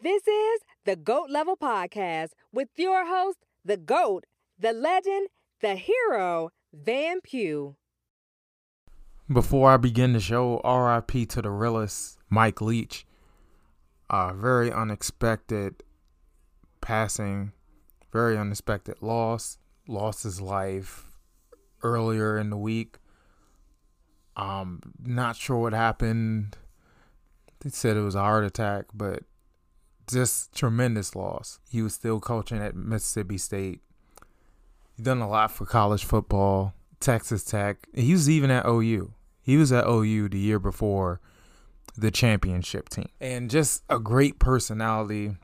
This is the GOAT Level Podcast with your host, the GOAT, the legend, the hero, Van Pugh. Before I begin the show, RIP to the realist, Mike Leach. A very unexpected passing, very unexpected loss. Lost his life earlier in the week. Um, not sure what happened. They said it was a heart attack, but just tremendous loss. He was still coaching at Mississippi State. He done a lot for college football, Texas Tech. He was even at OU. He was at OU the year before the championship team. And just a great personality.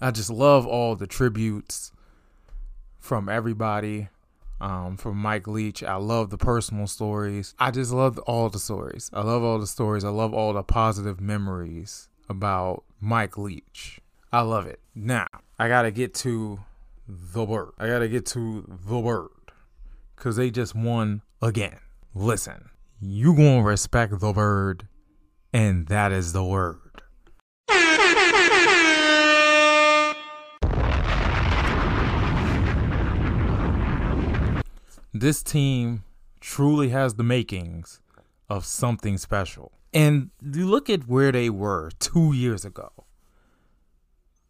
I just love all the tributes from everybody. Um, from Mike Leach. I love the personal stories. I just love all the stories. I love all the stories. I love all the positive memories about Mike Leach. I love it. Now, I got to get to the word. I got to get to the word because they just won again. Listen, you going to respect the word, and that is the word. This team truly has the makings of something special. And you look at where they were two years ago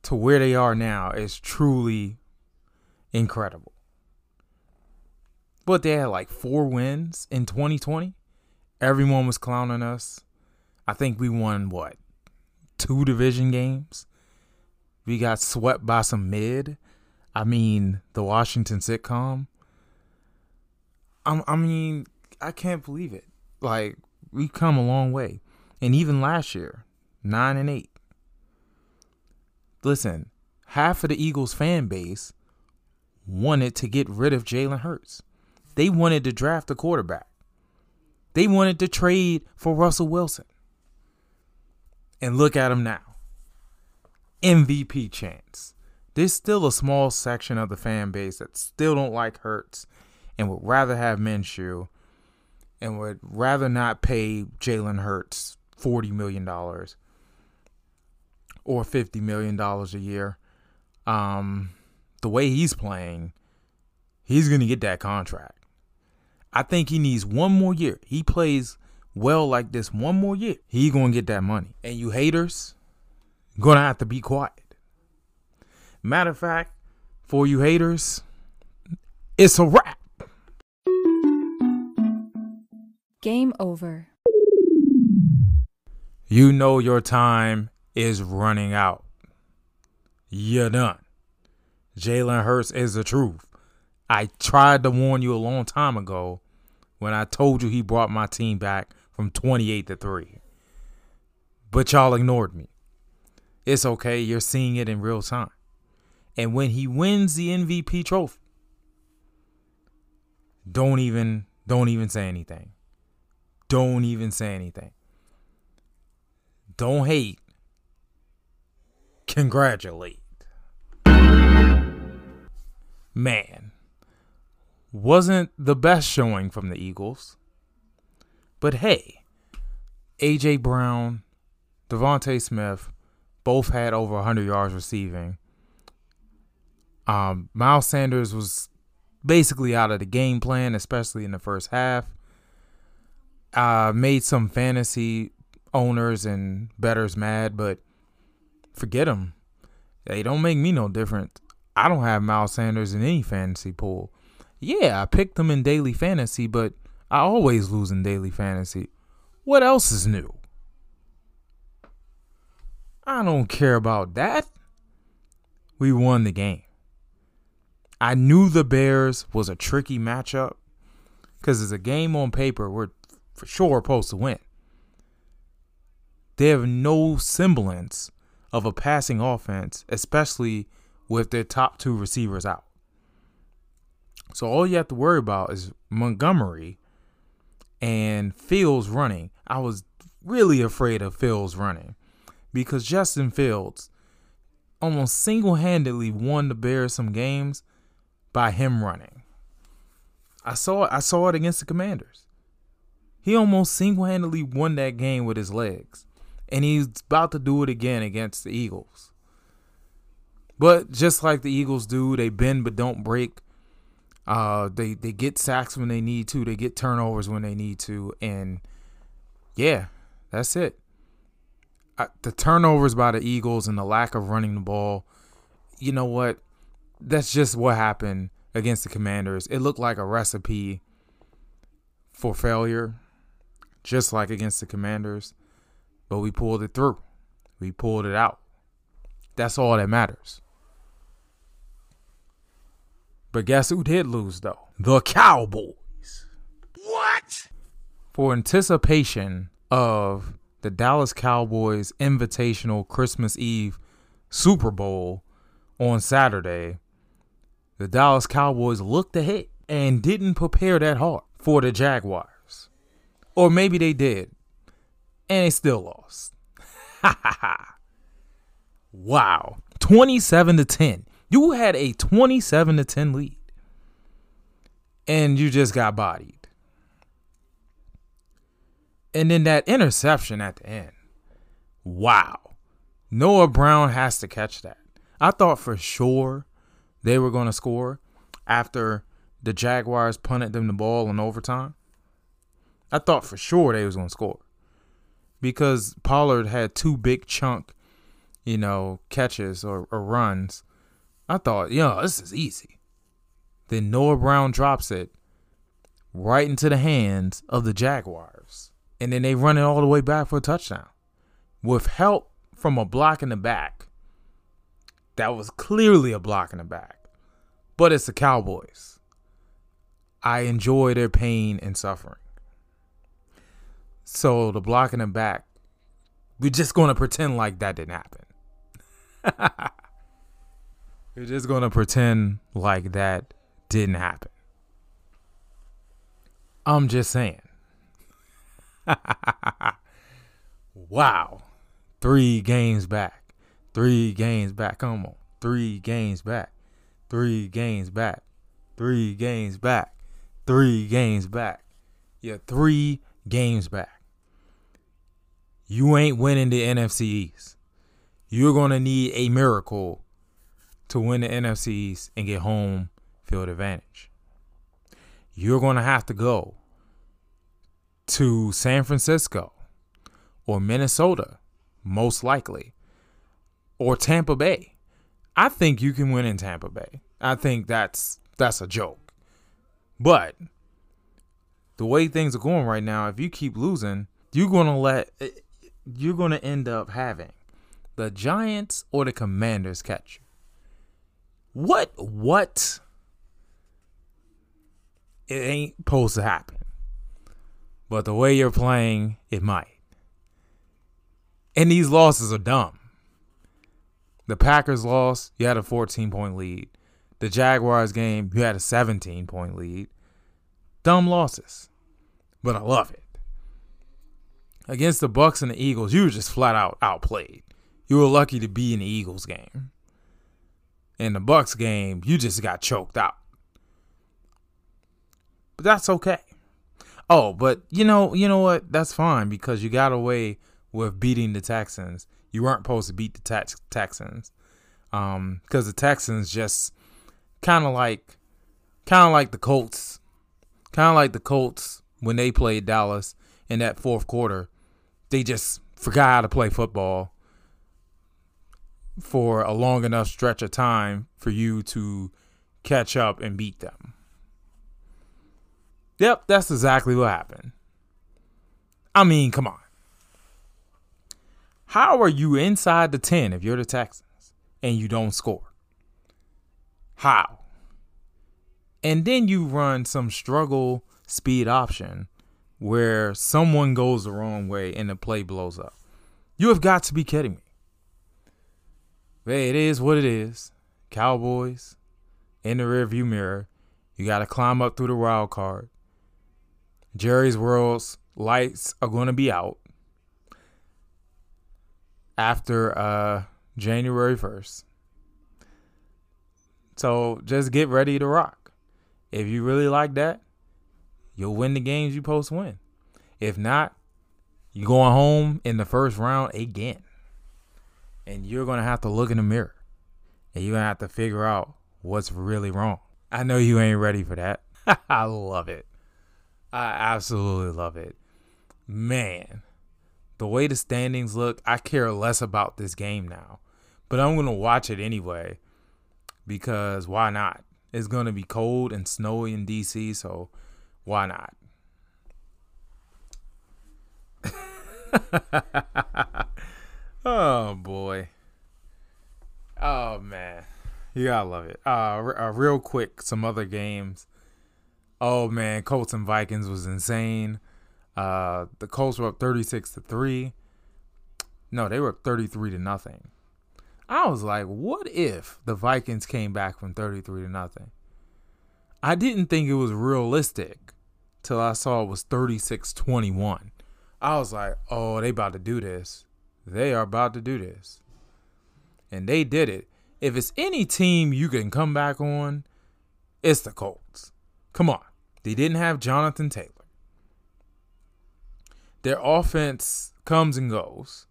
to where they are now is truly incredible. But they had like four wins in 2020. Everyone was clowning us. I think we won what? Two division games. We got swept by some mid. I mean, the Washington sitcom. I, I mean, I can't believe it. Like, we've come a long way. And even last year, nine and eight. Listen, half of the Eagles fan base wanted to get rid of Jalen Hurts. They wanted to draft a quarterback. They wanted to trade for Russell Wilson. And look at him now. MVP chance. There's still a small section of the fan base that still don't like Hurts and would rather have Minshew and would rather not pay Jalen Hurts $40 million or $50 million a year. Um, the way he's playing, he's going to get that contract. I think he needs one more year. He plays well like this one more year. He going to get that money. And you haters, going to have to be quiet. Matter of fact, for you haters, it's a wrap. Game over. You know your time is running out. You're done. Jalen Hurts is the truth. I tried to warn you a long time ago when I told you he brought my team back from 28 to 3. But y'all ignored me. It's okay, you're seeing it in real time. And when he wins the MVP trophy, don't even don't even say anything. Don't even say anything. Don't hate. Congratulate. Man, wasn't the best showing from the Eagles. But hey, AJ Brown, DeVonta Smith both had over 100 yards receiving. Um, Miles Sanders was basically out of the game plan, especially in the first half. Uh, made some fantasy owners and betters mad, but forget them. They don't make me no different. I don't have Miles Sanders in any fantasy pool. Yeah, I picked them in daily fantasy, but I always lose in daily fantasy. What else is new? I don't care about that. We won the game. I knew the Bears was a tricky matchup because it's a game on paper we're for sure supposed to win. They have no semblance of a passing offense, especially with their top two receivers out. So all you have to worry about is Montgomery and Fields running. I was really afraid of Fields running because Justin Fields almost single handedly won the Bears some games by him running. I saw I saw it against the Commanders. He almost single handedly won that game with his legs. And he's about to do it again against the Eagles. But just like the Eagles do, they bend but don't break. Uh, they they get sacks when they need to. They get turnovers when they need to, and yeah, that's it. Uh, the turnovers by the Eagles and the lack of running the ball. You know what? That's just what happened against the Commanders. It looked like a recipe for failure, just like against the Commanders, but we pulled it through. We pulled it out. That's all that matters. But guess who did lose, though? The Cowboys. What? For anticipation of the Dallas Cowboys Invitational Christmas Eve Super Bowl on Saturday, the Dallas Cowboys looked ahead and didn't prepare that hard for the Jaguars. Or maybe they did, and they still lost. wow. 27 to 10. You had a 27 to 10 lead. And you just got bodied. And then that interception at the end. Wow. Noah Brown has to catch that. I thought for sure they were going to score after the Jaguars punted them the ball in overtime. I thought for sure they was to score because Pollard had two big chunk, you know, catches or, or runs I thought, yo, this is easy. Then Noah Brown drops it right into the hands of the Jaguars. And then they run it all the way back for a touchdown. With help from a block in the back. That was clearly a block in the back. But it's the Cowboys. I enjoy their pain and suffering. So the block in the back, we're just going to pretend like that didn't happen. we're just going to pretend like that didn't happen. I'm just saying. wow. Three games back. Three games back. Come on. Three games back. Three games back. Three games back. Three games back. You're three games back. You ain't winning the NFC East. You're going to need a miracle to win the NFCs and get home field advantage. You're going to have to go to San Francisco or Minnesota, most likely, or Tampa Bay. I think you can win in Tampa Bay. I think that's that's a joke. But the way things are going right now, if you keep losing, you're going to let you're going to end up having the Giants or the Commanders catch you. What? What? It ain't supposed to happen. But the way you're playing, it might. And these losses are dumb. The Packers lost, you had a 14 point lead. The Jaguars game, you had a 17 point lead. Dumb losses. But I love it. Against the Bucs and the Eagles, you were just flat out outplayed. You were lucky to be in the Eagles game in the Bucs game, you just got choked out. But that's okay. Oh, but you know, you know what? That's fine because you got away with beating the Texans. You weren't supposed to beat the Tex- Texans, um, because the Texans just kind of like, kind of like the Colts, kind of like the Colts when they played Dallas in that fourth quarter. They just forgot how to play football for a long enough stretch of time for you to catch up and beat them. Yep, that's exactly what happened. I mean, come on. How are you inside the 10 if you're the Texans and you don't score? How? And then you run some struggle speed option where someone goes the wrong way and the play blows up. You have got to be kidding me. Hey, it is what it is. Cowboys in the rearview mirror. You got to climb up through the wild card. Jerry's World's lights are going to be out after uh, January 1st. So just get ready to rock. If you really like that, you'll win the games you post win. If not, You're going home in the first round again. And you're going to have to look in the mirror. And you're going to have to figure out what's really wrong. I know you ain't ready for that. I love it. I absolutely love it. Man, the way the standings look, I care less about this game now. But I'm going to watch it anyway because why not? It's going to be cold and snowy in DC, so why not? oh boy. Oh man. You gotta love it. Uh, uh, real quick, some other games. Oh man, Colts and Vikings was insane. Uh, the Colts were up 36 to 3. No, they were up 33 to nothing. I was like, what if the Vikings came back from 33 to nothing? I didn't think it was realistic till I saw it was 36 21. I was like, oh, they about to do this. They are about to do this. And they did it. If it's any team you can come back on, it's the Colts. Come on. They didn't have Jonathan Taylor. Their offense comes and goes.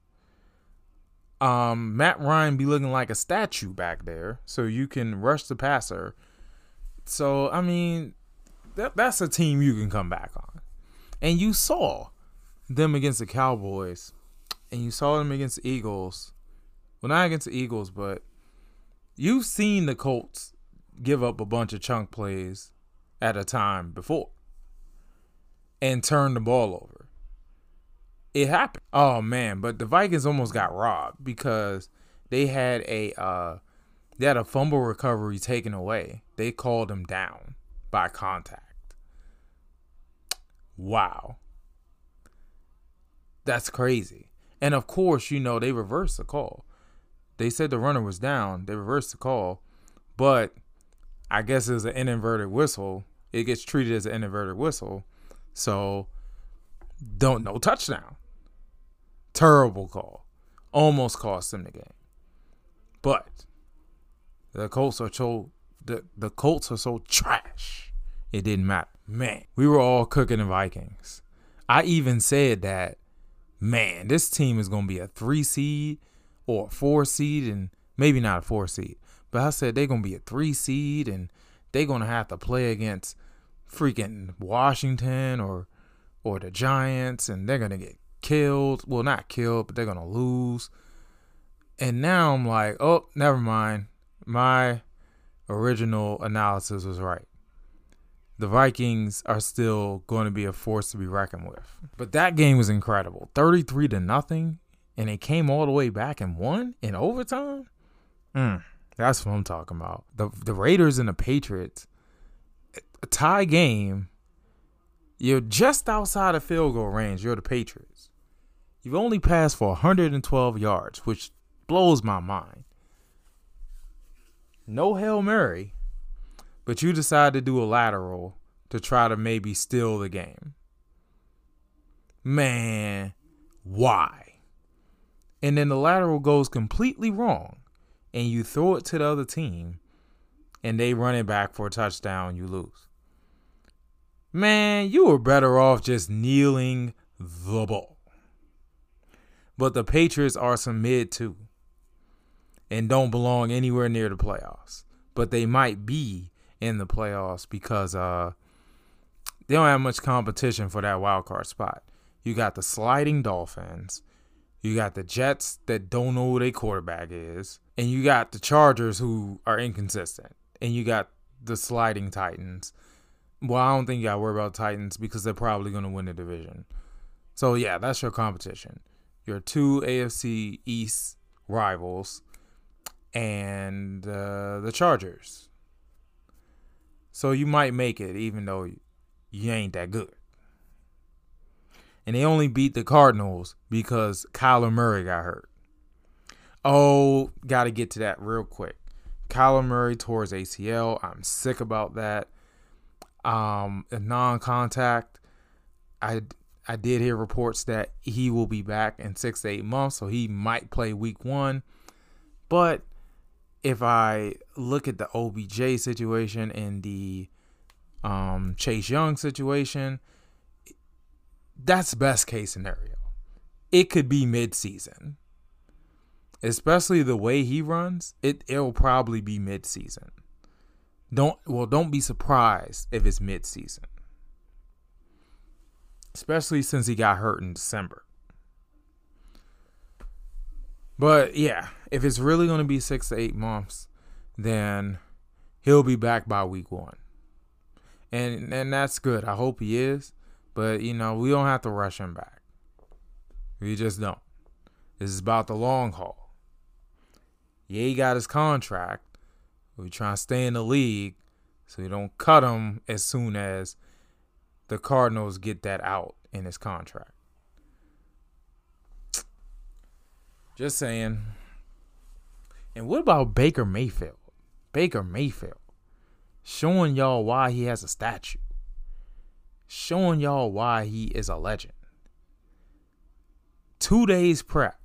Um, Matt Ryan be looking like a statue back there, so you can rush the passer. So I mean, that, that's a team you can come back on. And you saw them against the Cowboys, and you saw them against the Eagles. Well, not against the Eagles, but you've seen the Colts give up a bunch of chunk plays at a time before and turn the ball over. It happened. Oh man, but the Vikings almost got robbed because they had a uh they had a fumble recovery taken away. They called him down by contact. Wow. That's crazy. And of course, you know, they reversed the call. They said the runner was down. They reversed the call. But I guess it was an inverted whistle. It gets treated as an inverted whistle. So don't no touchdown. Terrible call. Almost cost them the game. But the Colts are so the, the Colts are so trash. It didn't matter. Man, we were all cooking the Vikings. I even said that man, this team is going to be a three seed or a four seed, and maybe not a four seed. But I said they're going to be a three seed, and they're going to have to play against freaking Washington or or the Giants, and they're going to get killed. Well, not killed, but they're going to lose. And now I'm like, oh, never mind. My original analysis was right the Vikings are still going to be a force to be reckoned with. But that game was incredible. 33 to nothing and they came all the way back and won in overtime. Mm, that's what I'm talking about. The the Raiders and the Patriots a tie game. You're just outside of field goal range. You're the Patriots. You've only passed for 112 yards, which blows my mind. No Hail Mary but you decide to do a lateral to try to maybe steal the game. Man, why? And then the lateral goes completely wrong, and you throw it to the other team, and they run it back for a touchdown, you lose. Man, you were better off just kneeling the ball. But the Patriots are some mid too, and don't belong anywhere near the playoffs. But they might be in the playoffs because uh they don't have much competition for that wild card spot. You got the sliding Dolphins, you got the Jets that don't know who their quarterback is, and you got the Chargers who are inconsistent, and you got the sliding Titans. Well, I don't think you got to worry about Titans because they're probably going to win the division. So yeah, that's your competition. Your two AFC East rivals and uh, the Chargers. So you might make it even though you ain't that good. And they only beat the Cardinals because Kyler Murray got hurt. Oh, got to get to that real quick. Kyler Murray tore his ACL. I'm sick about that. Um, non-contact. I I did hear reports that he will be back in six to eight months, so he might play week one. But if I look at the OBJ situation and the um, Chase Young situation, that's best case scenario. it could be midseason. Especially the way he runs, it it'll probably be midseason. Don't well, don't be surprised if it's midseason. Especially since he got hurt in December. But yeah, if it's really going to be six to eight months, then he'll be back by week one. And and that's good. I hope he is. But you know, we don't have to rush him back. We just don't. This is about the long haul. Yeah, he got his contract. We trying to stay in the league so you don't cut him as soon as the Cardinals get that out in his contract. Just saying. And what about Baker Mayfield? Baker Mayfield. Showing y'all why he has a statue. Showing y'all why he is a legend. Two days prep.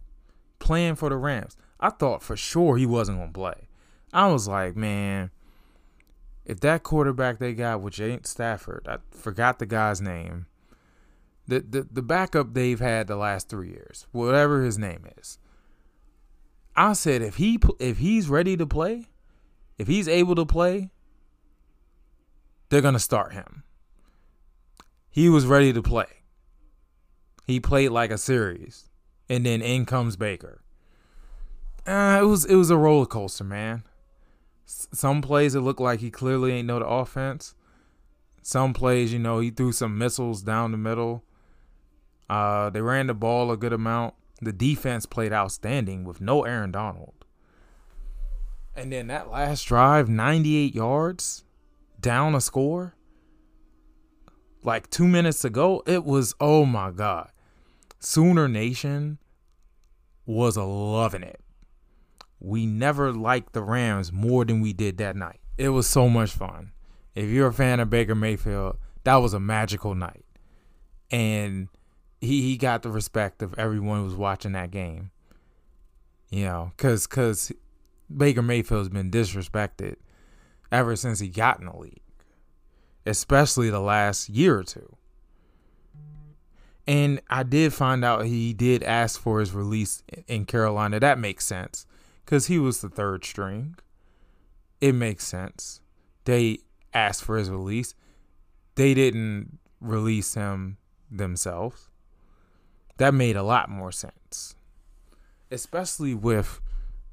Playing for the Rams. I thought for sure he wasn't going to play. I was like, man, if that quarterback they got, which ain't Stafford, I forgot the guy's name. The, the the backup they've had the last three years, whatever his name is. I said if he if he's ready to play, if he's able to play, they're gonna start him. He was ready to play. He played like a series, and then in comes Baker. Uh, it was it was a roller coaster, man. S- some plays it looked like he clearly ain't know the offense. Some plays, you know, he threw some missiles down the middle. Uh, they ran the ball a good amount. The defense played outstanding with no Aaron Donald. And then that last drive, 98 yards, down a score. Like two minutes to go, it was, oh my God. Sooner Nation was loving it. We never liked the Rams more than we did that night. It was so much fun. If you're a fan of Baker Mayfield, that was a magical night. And he he got the respect of everyone who was watching that game. You know, cause cause Baker Mayfield's been disrespected ever since he got in the league, especially the last year or two. And I did find out he did ask for his release in Carolina. That makes sense because he was the third string. It makes sense. They asked for his release. They didn't release him themselves that made a lot more sense. Especially with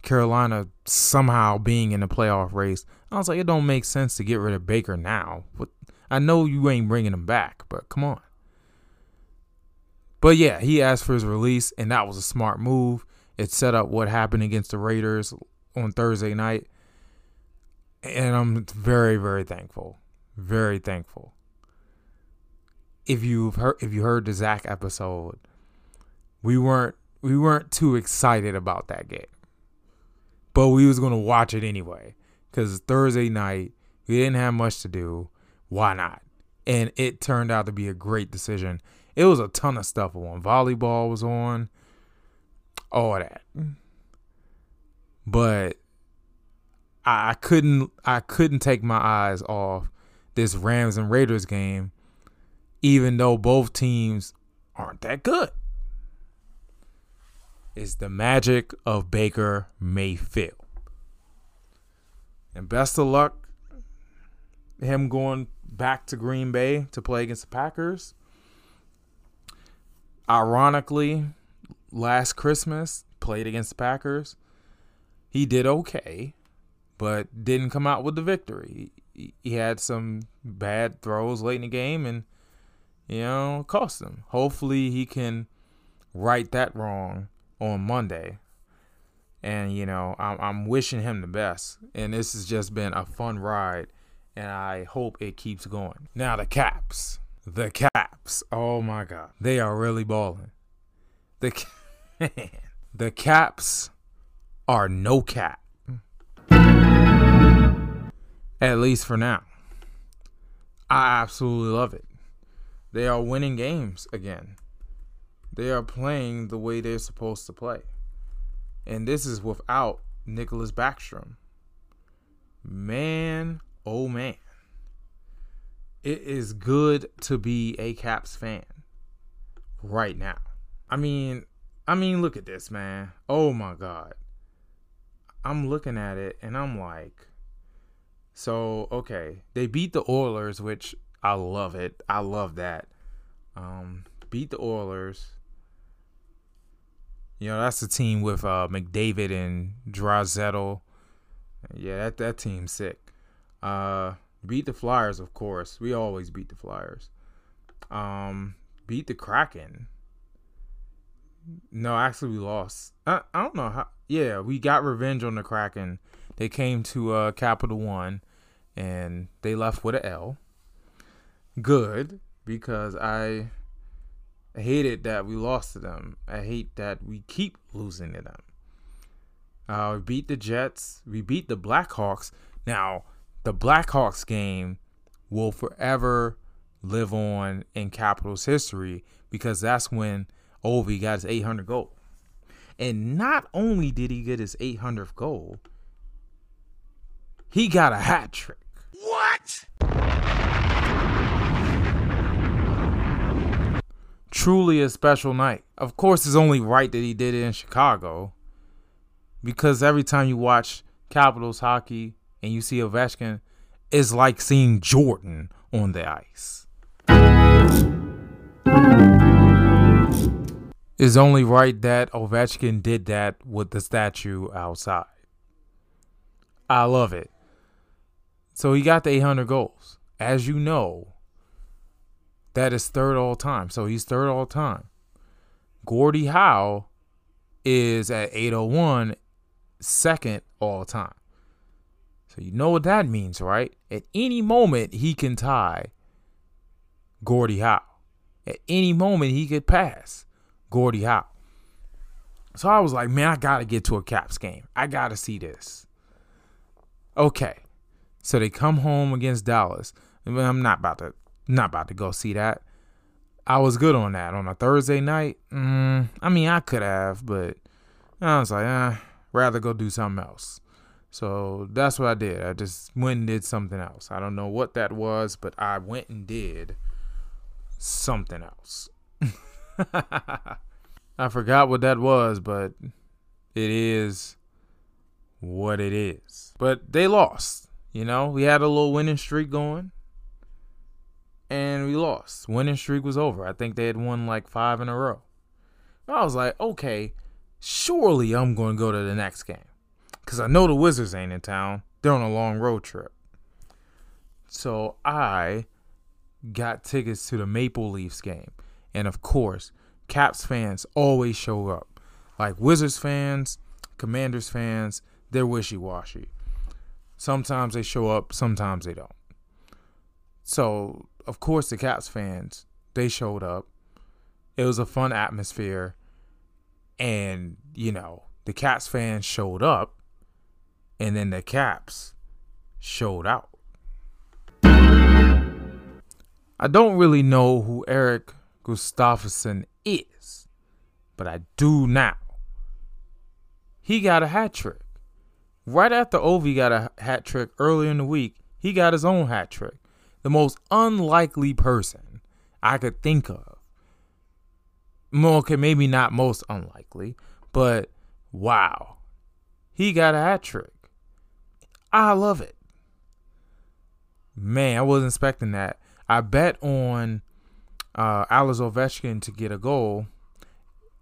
Carolina somehow being in the playoff race. I was like, it don't make sense to get rid of Baker now. But I know you ain't bringing him back, but come on. But yeah, he asked for his release, and that was a smart move. It set up what happened against the Raiders on Thursday night. And I'm very, very thankful. Very thankful. If you've heard if you heard the Zach episode, we weren't we weren't too excited about that game. But we was gonna watch it anyway. Cause Thursday night, we didn't have much to do. Why not? And it turned out to be a great decision. It was a ton of stuff on. Volleyball was on. All that. But I couldn't I couldn't take my eyes off this Rams and Raiders game, even though both teams aren't that good is the magic of Baker Mayfield. And best of luck him going back to Green Bay to play against the Packers. Ironically, last Christmas played against the Packers. He did okay, but didn't come out with the victory. He had some bad throws late in the game and you know, cost him. Hopefully he can right that wrong on Monday. And, you know, I'm, I'm wishing him the best. And this has just been a fun ride. And I hope it keeps going. Now, the Caps. The Caps. Oh, my God. They are really balling. The, the Caps are no cap. At least for now. I absolutely love it. They are winning games again. They are playing the way they're supposed to play. And this is without Nicklas Backstrom. Man, oh man. It is good to be a Caps fan right now. I mean, I mean, look at this, man. Oh my god. I'm looking at it and I'm like, so okay, they beat the Oilers, which I love it. I love that. Um, beat the Oilers. You know, that's the team with uh, McDavid and Draisaitl. Yeah, that that team's sick. Uh, beat the Flyers, of course. We always beat the Flyers. Um, beat the Kraken. No, actually, we lost. I, I don't know how. Yeah, we got revenge on the Kraken. They came to uh, Capital One, and they left with an L. Good because I hated that we lost to them. I hate that we keep losing to them. Uh, we beat the Jets. We beat the Blackhawks. Now, the Blackhawks game will forever live on in Capitals history because that's when Ovi got his 800 goal. And not only did he get his 800th goal, he got a hat trick. What? Truly a special night. Of course, it's only right that he did it in Chicago because every time you watch Capitals hockey and you see Ovechkin, it's like seeing Jordan on the ice. It's only right that Ovechkin did that with the statue outside. I love it. So he got the 800 goals. As you know, that is third all time. So he's third all time. Gordie Howe is at 801, second all time. So you know what that means, right? At any moment, he can tie Gordie Howe. At any moment, he could pass Gordie Howe. So I was like, man, I got to get to a Caps game. I got to see this. Okay. So they come home against Dallas. I'm not about to not about to go see that. I was good on that on a Thursday night. Mm, I mean, I could have, but I was like, eh, rather go do something else. So that's what I did. I just went and did something else. I don't know what that was, but I went and did something else. I forgot what that was, but it is what it is. But they lost. You know, we had a little winning streak going, and we lost. Winning streak was over. I think they had won like five in a row. I was like, okay, surely I'm going to go to the next game. Because I know the Wizards ain't in town. They're on a long road trip. So I got tickets to the Maple Leafs game. And of course, Caps fans always show up. Like Wizards fans, Commanders fans, they're wishy washy. Sometimes they show up, sometimes they don't. So, of course, the Caps fans, they showed up. It was a fun atmosphere. And, you know, the Caps fans showed up, and then the Caps showed out. I don't really know who Erik Gustafsson is, but I do now. He got a hat trick. Right after Ovi got a hat trick earlier in the week, he got his own hat trick. The most unlikely person I could think of. Okay, maybe not most unlikely, but wow. He got a hat trick. I love it. Man, I wasn't expecting that. I bet on uh, Alex Ovechkin to get a goal.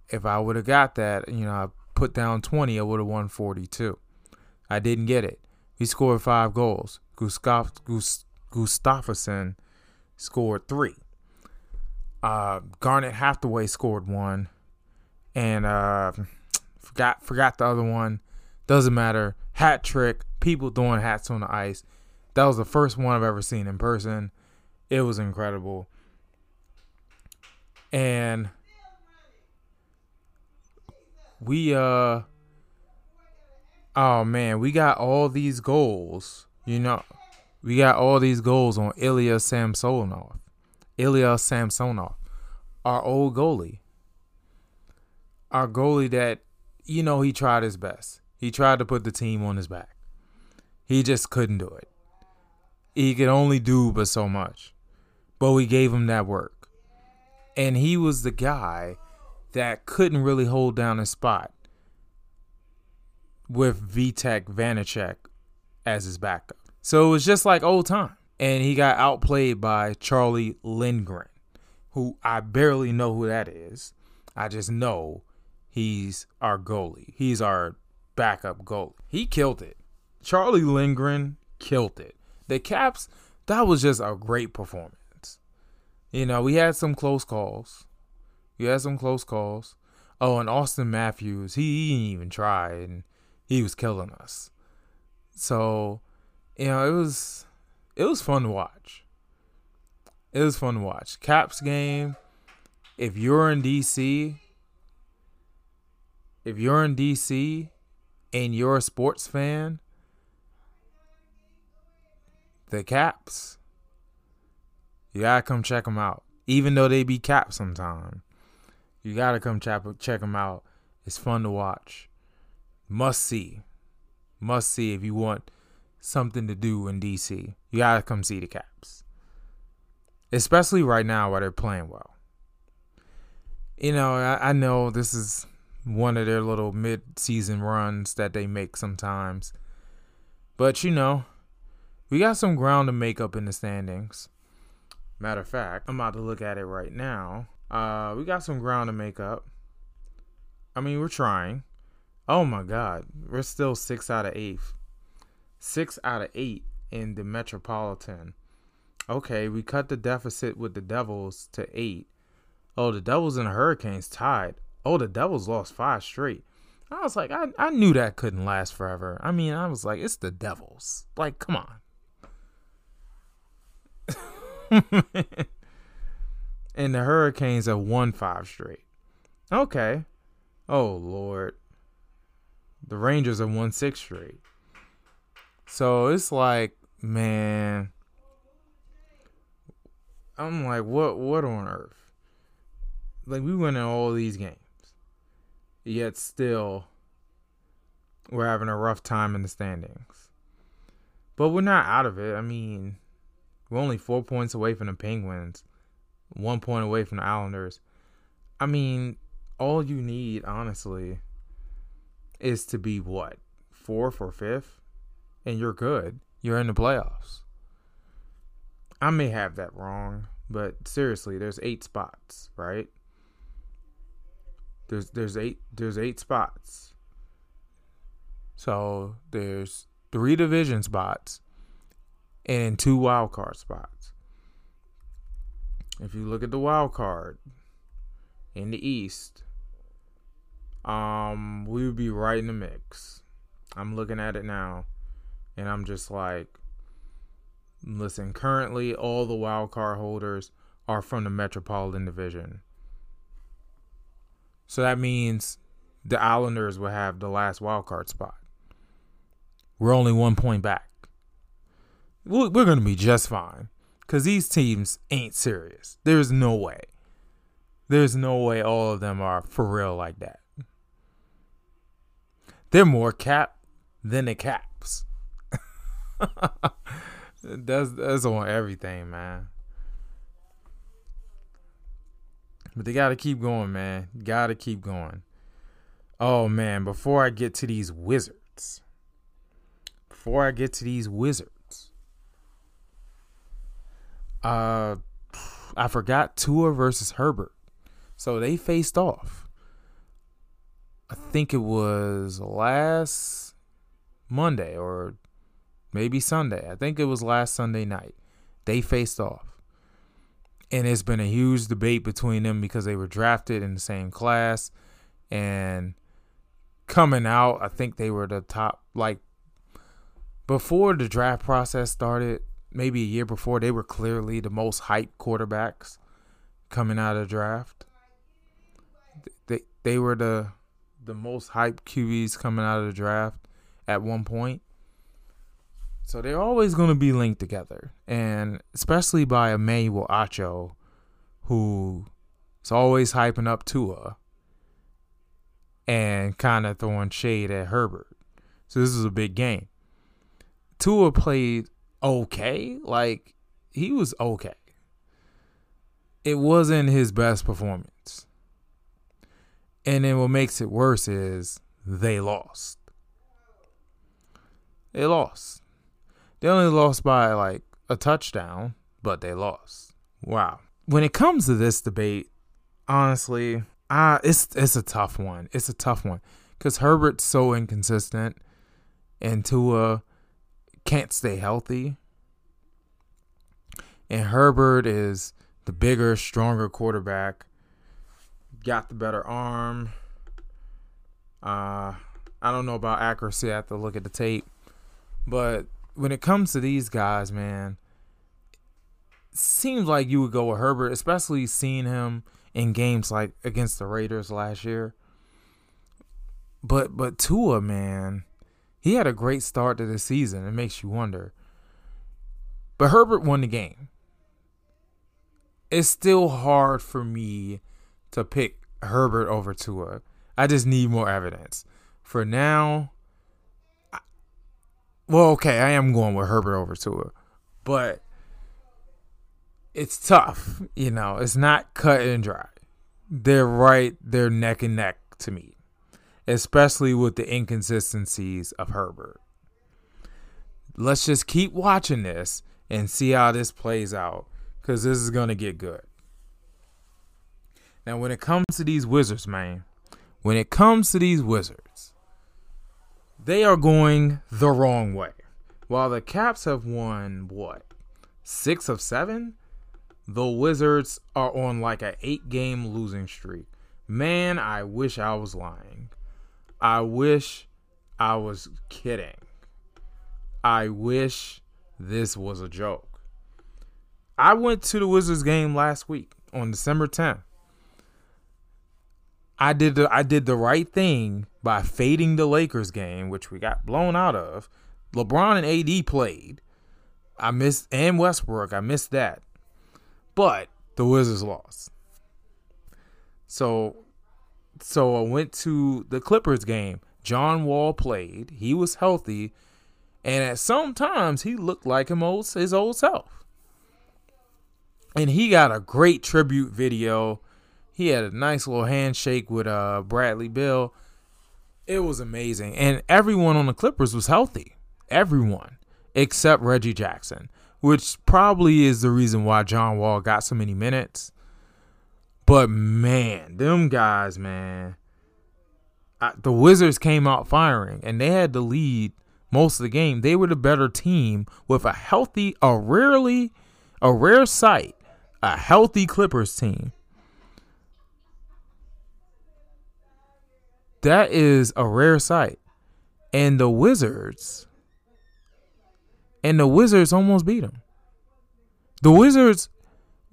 If I would have got that, you know, I put down 20, I would have won 42. I didn't get it. He scored five goals. Gust, Gustafsson scored three. Uh, Garnet Hathaway scored one, and uh, forgot forgot the other one. Doesn't matter. Hat trick. People throwing hats on the ice. That was the first one I've ever seen in person. It was incredible. And we uh oh man, we got all these goals. You know, we got all these goals on Ilya Samsonov. Ilya Samsonov, our old goalie. Our goalie that, you know, he tried his best. He tried to put the team on his back. He just couldn't do it. He could only do but so much. But we gave him that work. And he was the guy that couldn't really hold down a spot with Vitek Vanecek as his backup. So it was just like old time. And he got outplayed by Charlie Lindgren, who I barely know who that is. I just know he's our goalie. He's our backup goalie. He killed it. Charlie Lindgren killed it. The Caps, that was just a great performance. You know, we had some close calls. We had some close calls. Oh, and Auston Matthews, he, he didn't even try, and he was killing us. So, you know, it was it was fun to watch. It was fun to watch. Caps game. If you're in DC, if you're in DC and you're a sports fan, the Caps, you gotta come check them out. Even though they be capped sometimes, you gotta come check check them out. It's fun to watch. Must see, must see if you want something to do in DC. You gotta come see the Caps, especially right now while they're playing well. You know, I, I know this is one of their little mid-season runs that they make sometimes, but you know we got some ground to make up in the standings. Matter of fact, I'm about to look at it right now. Uh, we got some ground to make up. I mean, we're trying. Oh my God, we're still six out of eight. Six out of eight in the Metropolitan. Okay, we cut the deficit with the Devils to eight. Oh, the Devils and the Hurricanes tied. Oh, the Devils lost five straight. I was like, I, I knew that couldn't last forever. I mean, I was like, it's the Devils. Like, come on. and the Hurricanes have won five straight. Okay. Oh Lord. The Rangers have won six straight. So it's like, man. I'm like, what what on earth? Like we win in all these games. Yet still we're having a rough time in the standings. But we're not out of it. I mean, we're only four points away from the Penguins, one point away from the Islanders. I mean, all you need, honestly, is to be what? Fourth or fifth? And you're good. You're in the playoffs. I may have that wrong, but seriously, there's eight spots, right? There's there's eight there's eight spots. So there's three division spots and two wild card spots. If you look at the wild card in the East, um, we would be right in the mix. I'm looking at it now, and I'm just like, listen. Currently, all the wild card holders are from the Metropolitan Division, so that means the Islanders will have the last wild card spot. We're only one point back we're going to be just fine because these teams ain't serious. There's no way. There's no way all of them are for real like that. They're more cap than the caps. that's that's on everything, man. But they gotta keep going, man. Gotta keep going. Oh man, before I get to these wizards, before I get to these wizards, uh, I forgot Tua versus Herbert. So they faced off. I think it was last Monday or maybe Sunday. I think it was last Sunday night. They faced off. And it's been a huge debate between them because they were drafted in the same class. And coming out, I think they were the top, like, before the draft process started, maybe a year before, they were clearly the most hyped quarterbacks coming out of the draft. They they were the the most hyped QBs coming out of the draft at one point. So they're always going to be linked together, and especially by Emmanuel Acho, who is always hyping up Tua and kind of throwing shade at Herbert. So this is a big game. Tua played okay. Like he was okay. It wasn't his best performance. And then what makes it worse is they lost. They lost. They only lost by like a touchdown, but they lost. Wow. When it comes to this debate, honestly, uh, it's it's a tough one. It's a tough one because Herbert's so inconsistent, and Tua can't stay healthy. And Herbert is the bigger, stronger quarterback. Got the better arm. Uh, I don't know about accuracy. I have to look at the tape. But when it comes to these guys, man, seems like you would go with Herbert, especially seeing him in games like against the Raiders last year. But but Tua, man, he had a great start to the season. It makes you wonder. But Herbert won the game. It's still hard for me to pick Herbert over Tua. I just need more evidence. For now, well, okay, I am going with Herbert over Tua, but it's tough. You know, it's not cut and dry. They're right, they're neck and neck to me, especially with the inconsistencies of Herbert. Let's just keep watching this and see how this plays out because this is going to get good. Now, when it comes to these Wizards, man, when it comes to these Wizards, they are going the wrong way. While the Caps have won, what, six of seven? the Wizards are on like an eight game losing streak. Man, I wish I was lying. I wish I was kidding. I wish this was a joke. I went to the Wizards game last week on December 10th. I did the I did the right thing by fading the Lakers game, which we got blown out of. LeBron and AD played. I missed and Westbrook. I missed that. But the Wizards lost. So so I went to the Clippers game. John Wall played. He was healthy. And at some times he looked like him old, his old self. And he got a great tribute video. He had a nice little handshake with uh, Bradley Beal. It was amazing. And everyone on the Clippers was healthy. Everyone except Reggie Jackson which probably is the reason why John Wall got so many minutes. But man, them guys, man, I, the Wizards came out firing and they had the lead most of the game. They were the better team with a healthy, a rarely, a rare sight, a healthy Clippers team. That is a rare sight. And the Wizards and the Wizards almost beat them. The Wizards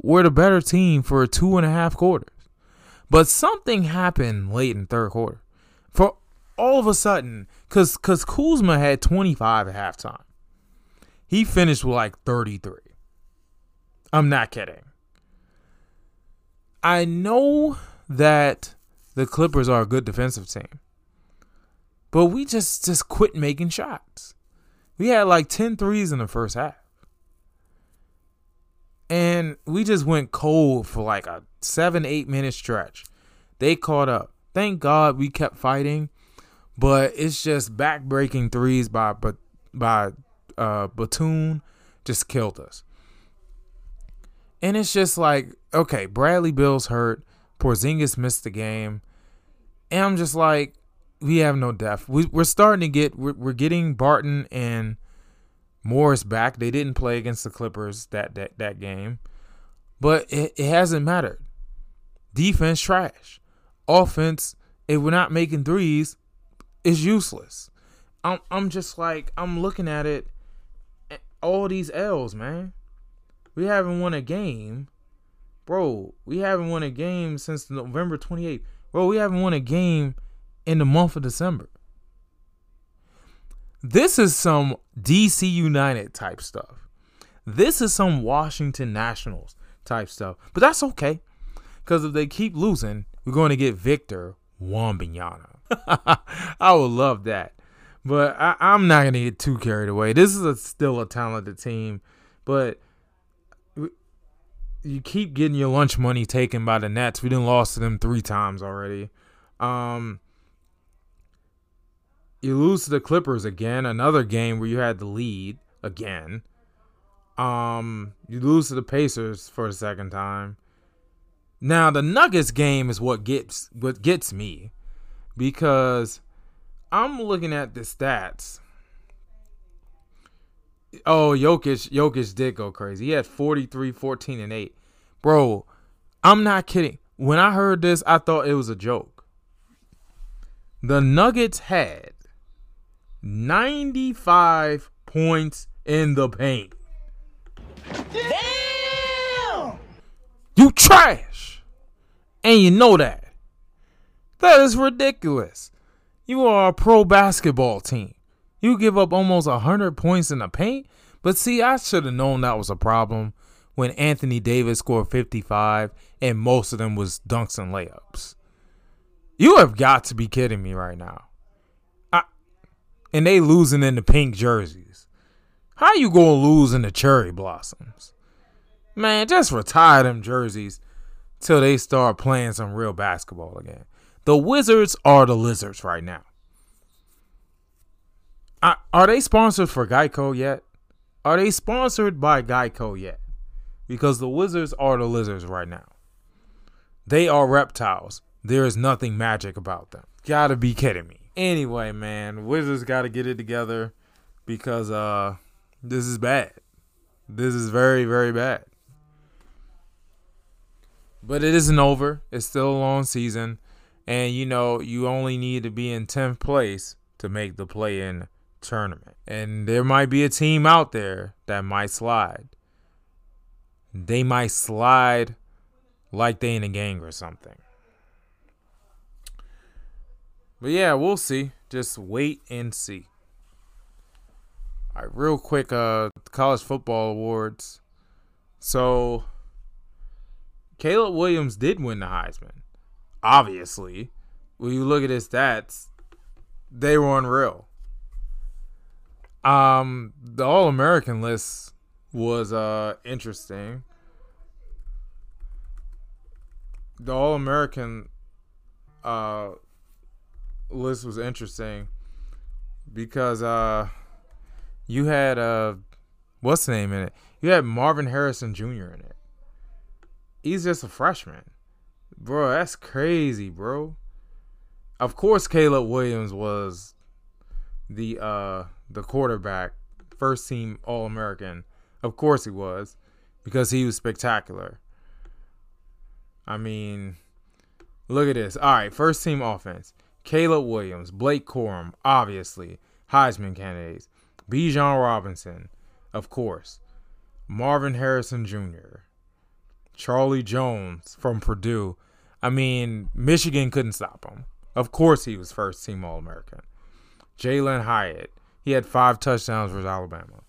were the better team for two and a half quarters. But something happened late in third quarter. For all of a sudden, because cause Kuzma had 25 at halftime. He finished with like 33. I'm not kidding. I know that the Clippers are a good defensive team. But we just just quit making shots. We had like 10 threes in the first half. And we just went cold for like a seven, eight minute stretch. They caught up. Thank God we kept fighting. But it's just back-breaking threes by but by uh Batum just killed us. And it's just like, okay, Bradley Beal's hurt. Porzingis missed the game. And I'm just like, we have no depth. We, we're starting to get we're, we're getting Barton and Morris back. They didn't play against the Clippers that that, that game, but it, it hasn't mattered. Defense trash. Offense, if we're not making threes, is useless. I'm I'm just like I'm looking at it. Eh, all these L's, man. We haven't won a game, bro. We haven't won a game since November 28th, bro. We haven't won a game in the month of December. This is some DC United type stuff. This is some Washington Nationals type stuff. But that's okay. Because if they keep losing, we're going to get Victor Wembanyama. I would love that. But I, am not going to get too carried away. This is a, still a talented team. But you keep getting your lunch money taken by the Nets. We didn't lost to them three times already. Um, you lose to the Clippers again, another game where you had the lead again. Um, you lose to the Pacers for a second time. Now the Nuggets game is what gets what gets me because I'm looking at the stats. Oh, Jokic, Jokic did go crazy. He had 43, 14, and 8. Bro, I'm not kidding. When I heard this, I thought it was a joke. The Nuggets had 95 points in the paint. Damn! You trash! And you know that. That is ridiculous. You are a pro basketball team. You give up almost 100 points in the paint. But see, I should have known that was a problem when Anthony Davis scored 55 and most of them was dunks and layups. You have got to be kidding me right now. I, and they losing in the pink jerseys. How you gonna lose in the cherry blossoms? Man, just retire them jerseys till they start playing some real basketball again. The Wizards are the Lizards right now. Are they sponsored for Geico yet? Are they sponsored by Geico yet? Because the Wizards are the Lizards right now. They are reptiles. There is nothing magic about them. Gotta be kidding me. Anyway, man, Wizards gotta get it together because uh this is bad. This is very, very bad. But it isn't over. It's still a long season. And you know, you only need to be in 10th place to make the play in tournament. And there might be a team out there that might slide. They might slide like they in a gang or something. But yeah, we'll see. Just wait and see. All right, real quick, uh, college football awards. So, Caleb Williams did win the Heisman. Obviously, when you look at his stats, they were unreal. Um, the All American list was uh interesting. The All American uh list was interesting because uh you had uh what's the name in it? You had Marvin Harrison Jr. in it. He's just a freshman. Bro, that's crazy, bro. Of course Caleb Williams was the uh the quarterback, first team All American. Of course he was, because he was spectacular. I mean, look at this. All right, first team offense. Caleb Williams, Blake Corum, obviously, Heisman candidates. Bijan Robinson, of course. Marvin Harrison Jr., Charlie Jones from Purdue. I mean, Michigan couldn't stop him. Of course, he was first team All American. Jalin Hyatt. He had five touchdowns for Alabama.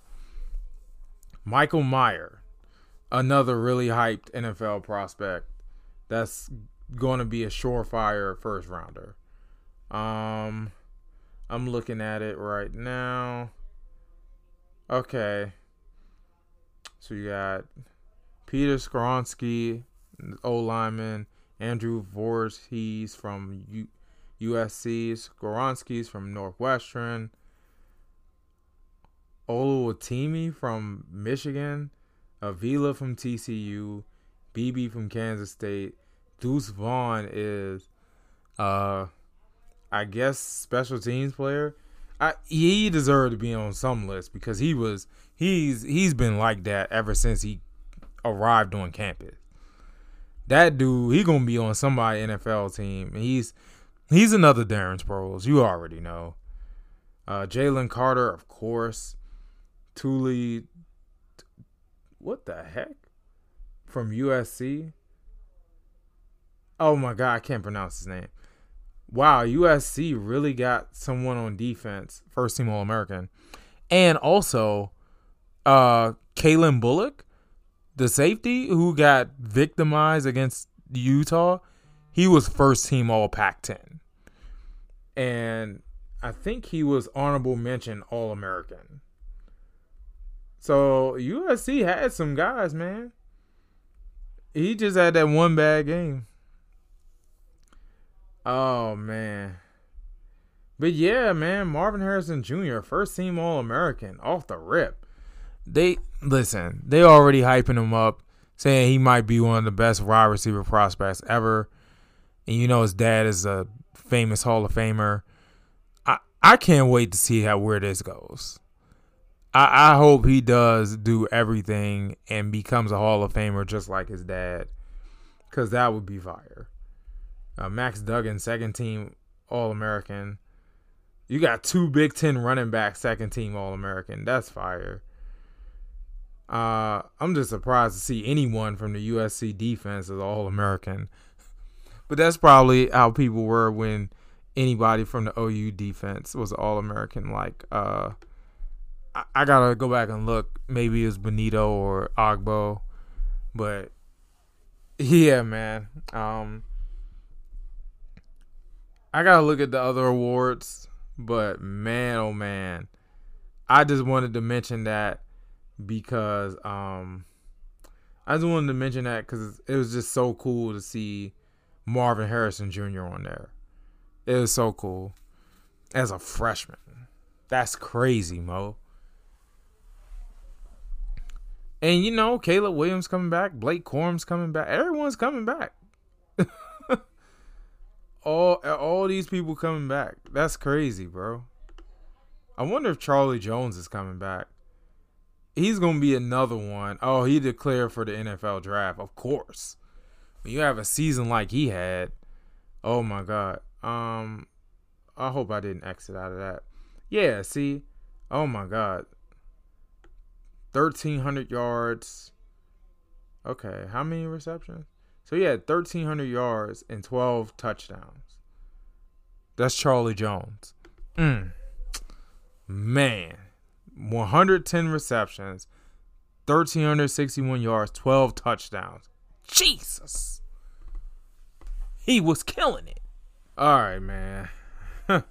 Michael Mayer, another really hyped NFL prospect that's going to be a surefire first rounder. Um, I'm looking at it right now. Okay. So you got Peter Skoronski, O lineman, Andrew Voorhees from U- USC, Skoronski's from Northwestern, Oluwatimi from Michigan, Avila from TCU, Beebe from Kansas State. Deuce Vaughn is, uh, I guess, special teams player. I, he deserved to be on some list because he was he's he's been like that ever since he arrived on campus. That dude, he gonna be on somebody NFL team, and he's he's another Darren Sproles. You already know. Uh, Jalen Carter, of course. Tuli, what the heck? From USC. Oh my god, I can't pronounce his name. Wow, USC really got someone on defense, first team All American, and also, uh, Calen Bullock, the safety who got victimized against Utah, he was first team All Pac-10, and I think he was honorable mention All American. So USC had some guys, man. He just had that one bad game. Oh man. But yeah, man, Marvin Harrison Jr., first team All American, off the rip. They listen, they already hyping him up, saying he might be one of the best wide receiver prospects ever. And you know his dad is a famous Hall of Famer. I I can't wait to see how where this goes. I, I hope he does do everything and becomes a Hall of Famer just like his dad. Cause that would be fire. Uh, Max Duggan, second team All American. You got two Big Ten running backs, second team All American. That's fire. Uh, I'm just surprised to see anyone from the USC defense as All American. But that's probably how people were when anybody from the OU defense was All American. Like, uh, I, I, gotta go back and look. Maybe it's Benito or Ogbo, but yeah, man. Um, I gotta look at the other awards. But man, oh man, I just wanted to mention that because um, I just wanted to mention that because it was just so cool to see Marvin Harrison Jr. on there. It was so cool as a freshman. That's crazy, Mo. And you know, Caleb Williams coming back, Blake Corum's coming back, everyone's coming back. all all these people coming back. That's crazy, bro. I wonder if Charlie Jones is coming back. He's gonna be another one. Oh, he declared for the NFL draft, of course. When you have a season like he had, oh my god. Um, I hope I didn't exit out of that. Yeah, see, oh my god, thirteen hundred yards. Okay, how many receptions? So he had 1,300 yards and 12 touchdowns. That's Charlie Jones. Mm. Man, 110 receptions, 1,361 yards, 12 touchdowns. Jesus. He was killing it. All right, man.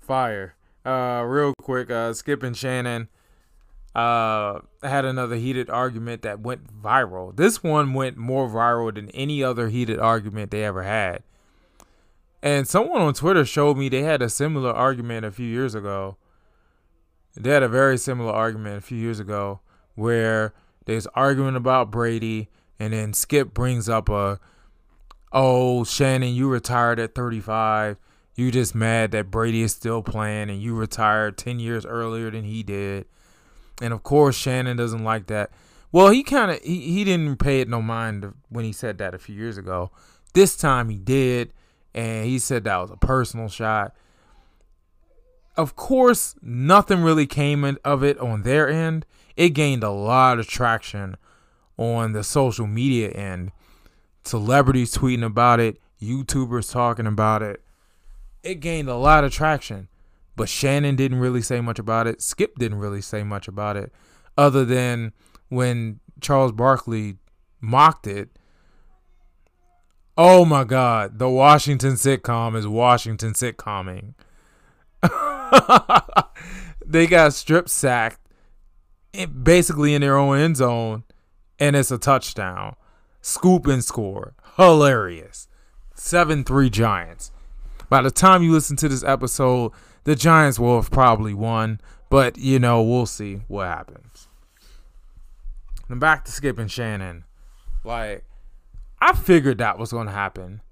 Fire. Uh, real quick, uh, Skip and Shannon uh, had another heated argument that went viral. This one went more viral than any other heated argument they ever had. And someone on Twitter showed me they had a similar argument a few years ago. They had a very similar argument a few years ago where there's arguing about Brady, and then Skip brings up a, oh Shannon, you retired at 35. You just mad that Brady is still playing, and you retired 10 years earlier than he did. And of course, Shannon doesn't like that. Well, he kind of he, he didn't pay it no mind when he said that a few years ago. This time he did, and he said that was a personal shot. Of course, nothing really came of it on their end. It gained a lot of traction on the social media end. Celebrities tweeting about it, YouTubers talking about it. It gained a lot of traction. But Shannon didn't really say much about it. Skip didn't really say much about it, other than when Charles Barkley mocked it. Oh my God, the Washington sitcom is Washington sitcoming. they got strip sacked eh, basically in their own end zone, and it's a touchdown. Scoop and score. Hilarious. 7 3 Giants. By the time you listen to this episode, the Giants will have probably won, but you know, we'll see what happens. And back to Skip and Shannon. Like, I figured that was going to happen.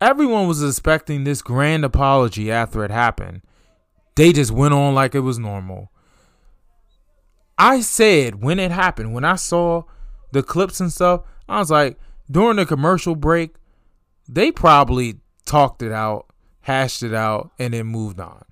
Everyone was expecting this grand apology after it happened. They just went on like it was normal. I said when it happened, when I saw the clips and stuff, I was like, during the commercial break, they probably talked it out, hashed it out, and then moved on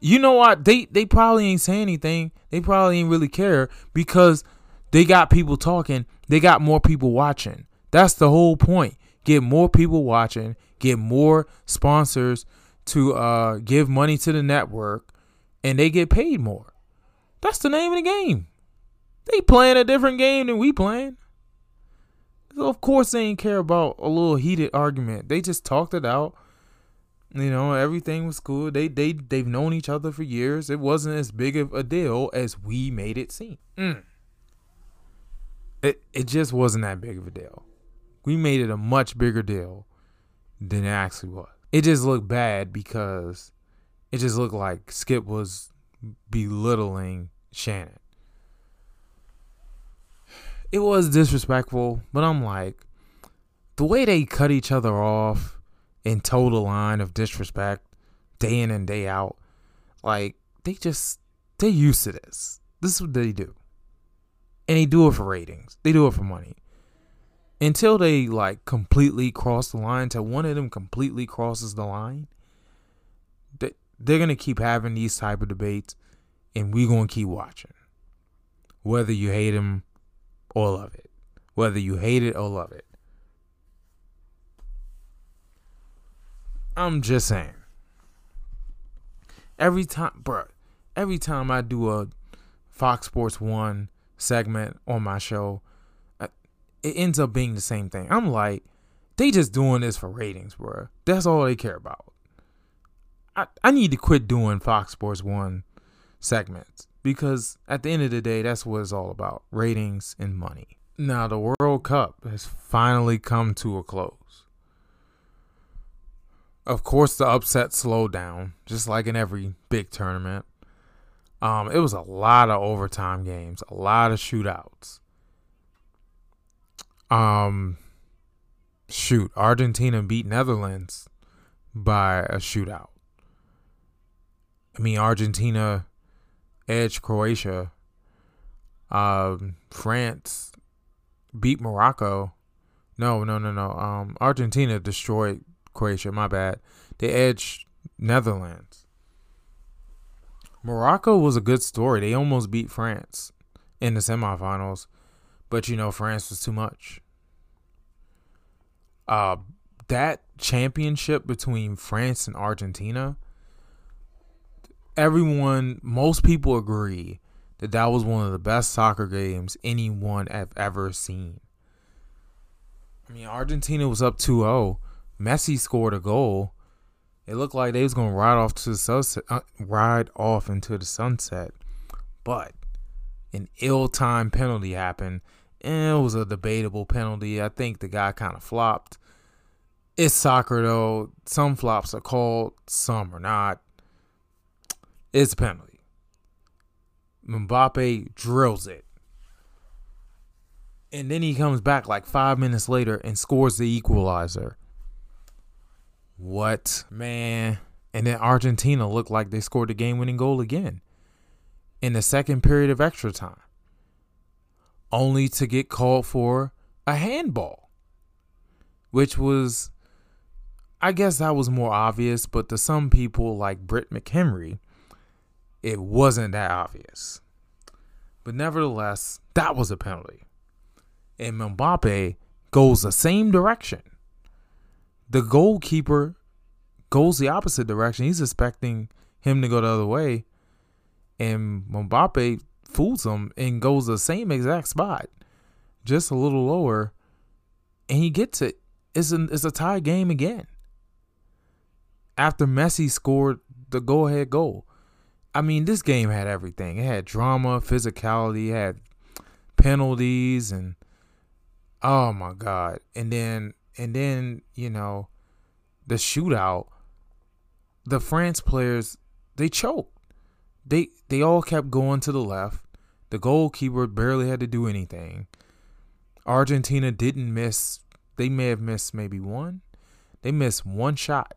you know what? They they probably ain't saying anything. They probably ain't really care because they got people talking. They got more people watching. That's the whole point. Get more people watching. Get more sponsors to uh, give money to the network, and they get paid more. That's the name of the game. They playing a different game than we playing. So of course they ain't care about a little heated argument. They just talked it out you know, everything was cool. They they they've known each other for years. It wasn't as big of a deal as we made it seem. Mm. It it just wasn't that big of a deal. We made it a much bigger deal. than it actually was. It just looked bad because it just looked like Skip was belittling Shannon. It was disrespectful, but I'm like, the way they cut each other off and toe the line of disrespect day in and day out, like they just they used to this. This is what they do. And they do it for ratings. They do it for money. Until they like completely cross the line, until one of them completely crosses the line, they, they're gonna keep having these type of debates and we're gonna keep watching. Whether you hate him or love it. Whether you hate it or love it. I'm just saying. Every time, bruh, every time I do a Fox Sports 1 segment on my show, uh, it ends up being the same thing. I'm like, they just doing this for ratings, bro. That's all they care about. I, I need to quit doing Fox Sports 1 segments because at the end of the day, that's what it's all about ratings and money. Now, the World Cup has finally come to a close. Of course, the upset slowed down, just like in every big tournament. Um, it was a lot of overtime games, a lot of shootouts. Um, shoot, Argentina beat Netherlands by a shootout. I mean, Argentina edged Croatia. Um, France beat Morocco. No, no, no, no. Um, Argentina destroyed Croatia. My bad. They edged Netherlands. Morocco was a good story. They almost beat France in the semifinals, but you know France was too much. Uh, that championship between France and Argentina, everyone, most people agree that that was one of the best soccer games anyone have ever seen. I mean, Argentina was up 2-0 Messi scored a goal. It looked like they was gonna ride off to the sunset, uh, ride off into the sunset, but an ill-timed penalty happened, and it was a debatable penalty. I think the guy kind of flopped. It's soccer though. Some flops are called, some are not. It's a penalty. Mbappe drills it. And then he comes back like five minutes later and scores the equalizer. What? Man. And then Argentina looked like they scored the game winning goal again in the second period of extra time, only to get called for a handball, which was, I guess that was more obvious, but to some people like Britt McHenry, it wasn't that obvious. But nevertheless, that was a penalty. And Mbappe goes the same direction the goalkeeper goes the opposite direction. He's expecting him to go the other way, and Mbappe fools him and goes the same exact spot, just a little lower, and he gets it. It's a, it's a tie game again. After Messi scored the go ahead goal. I mean, this game had everything. It had drama, physicality, it had penalties, and oh my God. And then and then you know the shootout the france players they choked. They they all kept going to the left. The goalkeeper barely had to do anything. Argentina didn't miss. They may have missed maybe one. They missed one shot.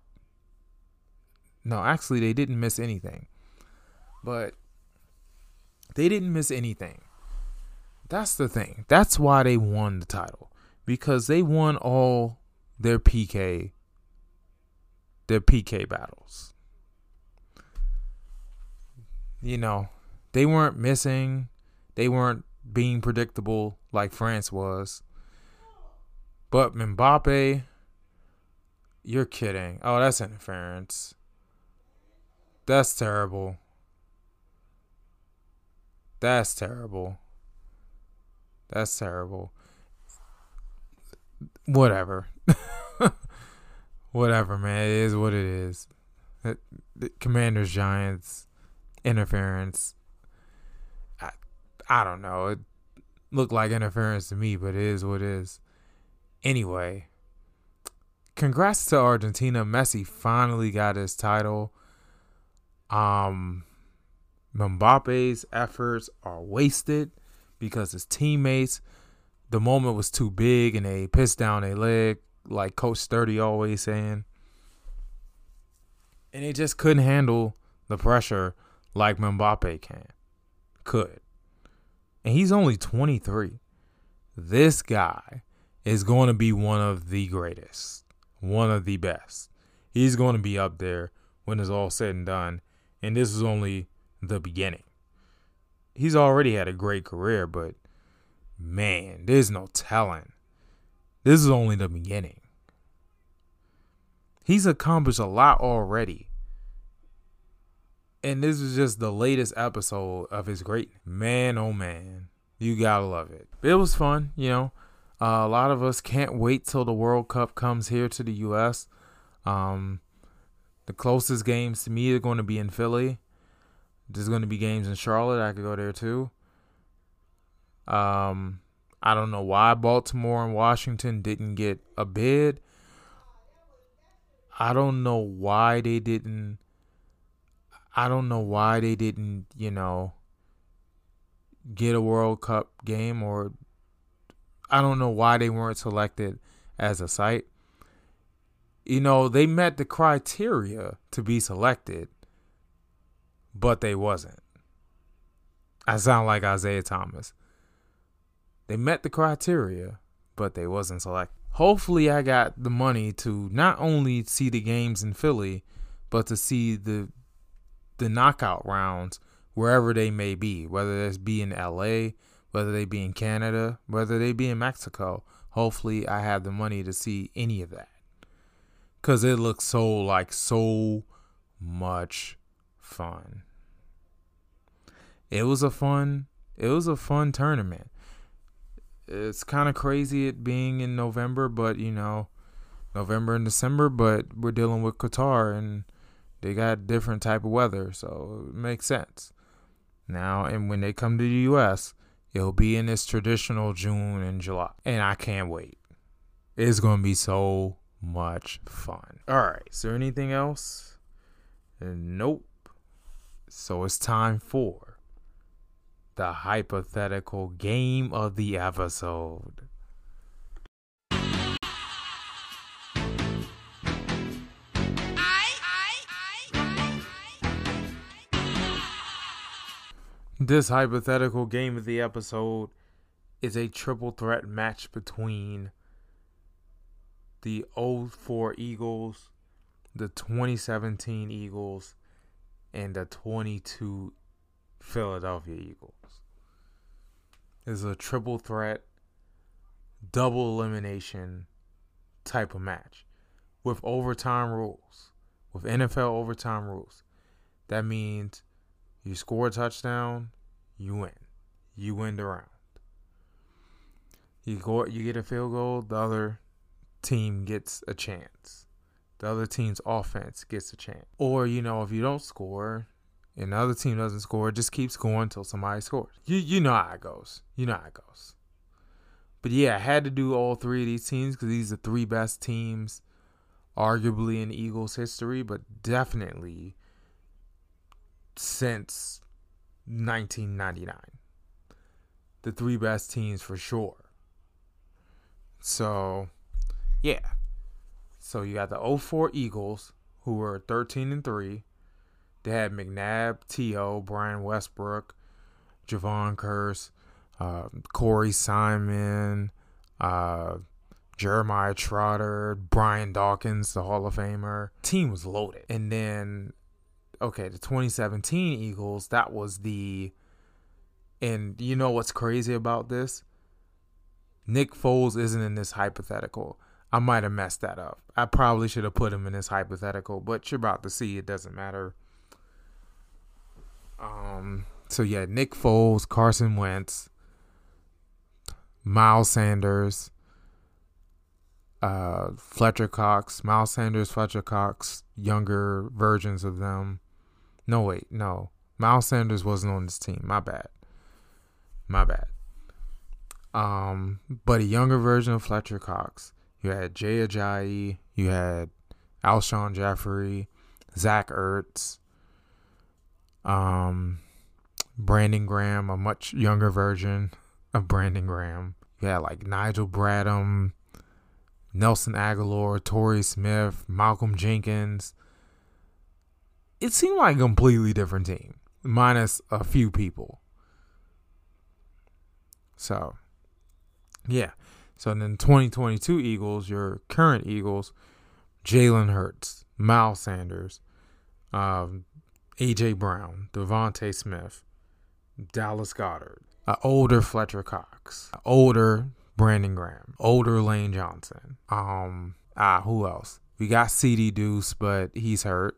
No actually they didn't miss anything but they didn't miss anything that's the thing that's why they won the title because they won all their PK their PK battles. You know, they weren't missing, they weren't being predictable like France was. But Mbappe, you're kidding. Oh, that's interference. That's terrible. That's terrible. That's terrible whatever. whatever, man. It is what it is. Commanders Giants interference. I, I don't know. It looked like interference to me, but it is what it is. Anyway, congrats to Argentina. Messi finally got his title. Um, Mbappe's efforts are wasted because his teammates, the moment was too big and they pissed down their leg, like Coach Sturdy always saying. And they just couldn't handle the pressure like Mbappe can. Could. And he's only 23. This guy is going to be one of the greatest, one of the best. He's going to be up there when it's all said and done. And this is only the beginning. He's already had a great career, but man, there's no telling. This is only the beginning. He's accomplished a lot already. And this is just the latest episode of his great man. Oh man, you gotta love it. It was fun, you know. Uh, a lot of us can't wait till the World Cup comes here to the U.S. Um, the closest games to me are going to be in Philly. There's going to be games in Charlotte. I could go there too. Um, I don't know why Baltimore and Washington didn't get a bid. I don't know why they didn't. I don't know why they didn't, you know, get a World Cup game or I don't know why they weren't selected as a site. You know, they met the criteria to be selected but they wasn't. I sound like Isaiah Thomas. They met the criteria, but they wasn't selected. Hopefully, I got the money to not only see the games in Philly, but to see the the knockout rounds wherever they may be, whether it's be in LA, whether they be in Canada, whether they be in Mexico. Hopefully, I have the money to see any of that. Cause it looks so like so much fun. It was a fun it was a fun tournament. It's kind of crazy it being in November, but you know, November and December, but we're dealing with Qatar and they got different type of weather, so it makes sense. Now, and when they come to the US, it'll be in this traditional June and July. And I can't wait. It's going to be so much fun. All right. Is there anything else? Nope. So it's time for the hypothetical game of the episode. This hypothetical game of the episode is a triple threat match between the 04 Eagles, the 2017 Eagles, and the 22 Philadelphia Eagles. It's a triple threat, double elimination type of match with overtime rules, with NFL overtime rules. That means you score a touchdown, you win. You win the round. You go you get a field goal, the other team gets a chance the other team's offense gets a chance. Or, you know, if you don't score and the other team doesn't score, just keeps going until somebody scores. You you know how it goes. You know how it goes. But yeah, I had to do all three of these teams because these are the three best teams, arguably in Eagles history, but definitely since 1999. The three best teams for sure. So, yeah. So you got the 04 Eagles, who were 13 and 3. They had McNabb, T.O., Brian Westbrook, Jevon Kearse, uh, Corey Simon, uh, Jeremiah Trotter, Brian Dawkins, the Hall of Famer. Team was loaded. And then, okay, the 2017 Eagles, that was the. And you know what's crazy about this? Nick Foles isn't in this hypothetical. I might have messed that up. I probably should have put him in this hypothetical, but you're about to see it doesn't matter. Um so yeah, Nick Foles, Carson Wentz, Miles Sanders, uh Fletcher Cox, Miles Sanders, Fletcher Cox, younger versions of them. No wait, no. Miles Sanders wasn't on this team. My bad. My bad. Um, but a younger version of Fletcher Cox You had Jay Ajayi. You had Alshon Jeffery, Zach Ertz, um, Brandon Graham, a much younger version of Brandon Graham. You had like Nigel Bradham, Nelson Agholor, Torrey Smith, Malcolm Jenkins. It seemed like a completely different team, minus a few people. So, yeah. So then 2022 Eagles, your current Eagles, Jalen Hurts, Miles Sanders, um, AJ Brown, DeVonta Smith, Dallas Goedert, older Fletcher Cox, older Brandon Graham, older Lane Johnson. Um, ah, who else? We got CD Deuce, but he's hurt.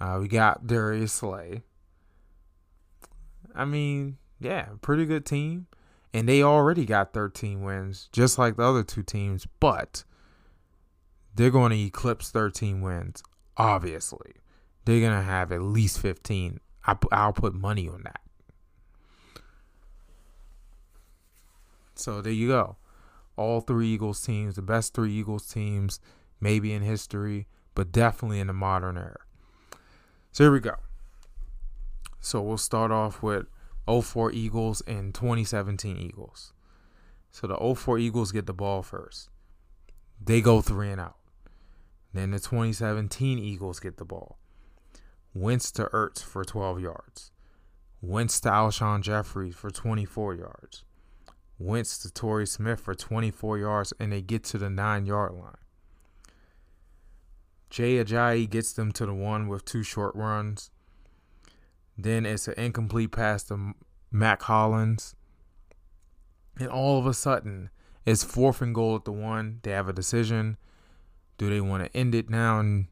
Uh, we got Darius Slay. I mean, yeah, pretty good team. And they already got 13 wins, just like the other two teams, but they're going to eclipse 13 wins, obviously. They're going to have at least 15. I, I'll put money on that. So there you go. All three Eagles teams, the best three Eagles teams, maybe in history, but definitely in the modern era. So here we go. So we'll start off with 04 Eagles and 2017 Eagles. So the 04 Eagles get the ball first. They go three and out. Then the 2017 Eagles get the ball. Wentz to Ertz for 12 yards. Wentz to Alshon Jeffery for 24 yards. Wentz to Torrey Smith for 24 yards, and they get to the nine yard line. Jay Ajayi gets them to the one with two short runs. Then it's an incomplete pass to Mack Hollins. And all of a sudden, it's fourth and goal at the one. They have a decision. Do they want to end it now and,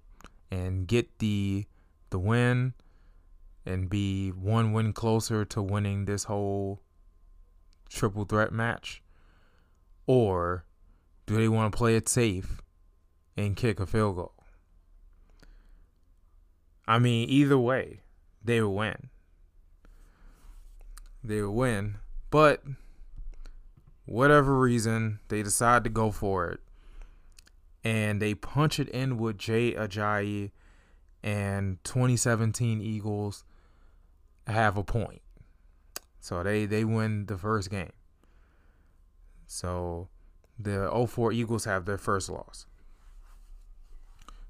and get the the win and be one win closer to winning this whole triple threat match? Or do they want to play it safe and kick a field goal? I mean, either way, they would win. They would win. But whatever reason, they decide to go for it. And they punch it in with Jay Ajayi and 2017 Eagles have a point. So they, they win the first game. So the 04 Eagles have their first loss.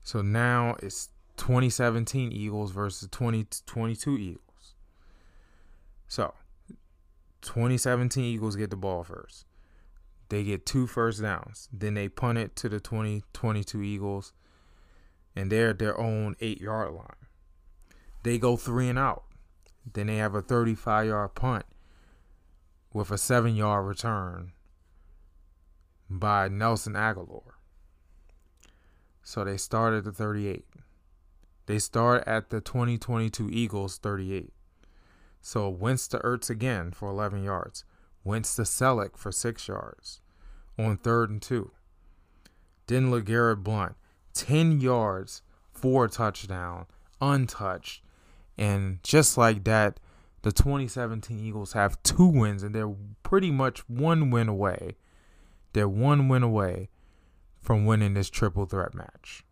So now it's 2017 Eagles versus 2022 Eagles. So 2017 Eagles get the ball first. They get two first downs. Then they punt it to the 2022 Eagles, and they're at their own eight yard line. They go three and out. Then they have a 35 yard punt with a seven yard return by Nelson Agholor. So they start at the 38. They start at the 2022 Eagles 38. So Wentz to Ertz again for 11 yards. Wentz to Celek for 6 yards on third and two. Then LeGarrette Blunt, 10 yards for a touchdown, untouched. And just like that, the 2017 Eagles have two wins, and they're pretty much one win away. They're one win away from winning this triple threat match.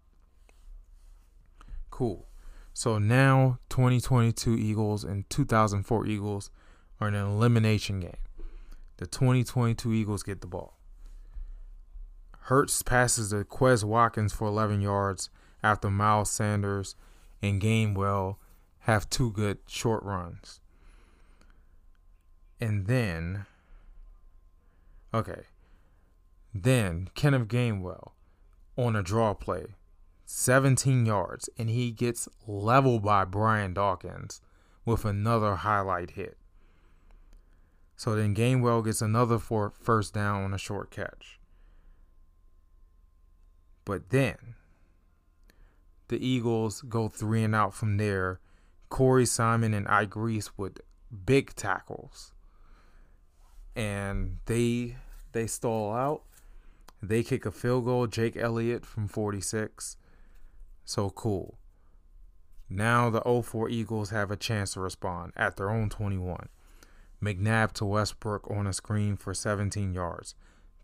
Cool. So now 2022 Eagles and 2004 Eagles are in an elimination game. The 2022 Eagles get the ball. Hurts passes to Quez Watkins for 11 yards after Miles Sanders and Gainwell have two good short runs. And then, okay, then Kenneth Gainwell on a draw play 17 yards, and he gets leveled by Brian Dawkins with another highlight hit. So then Gainwell gets another for first down on a short catch. But then the Eagles go three and out from there. Corey Simon and Ike Reese with big tackles. And they they stall out. They kick a field goal. Jake Elliott from 46 so cool. Now the 04 Eagles have a chance to respond at their own 21. McNabb to Westbrook on a screen for 17 yards.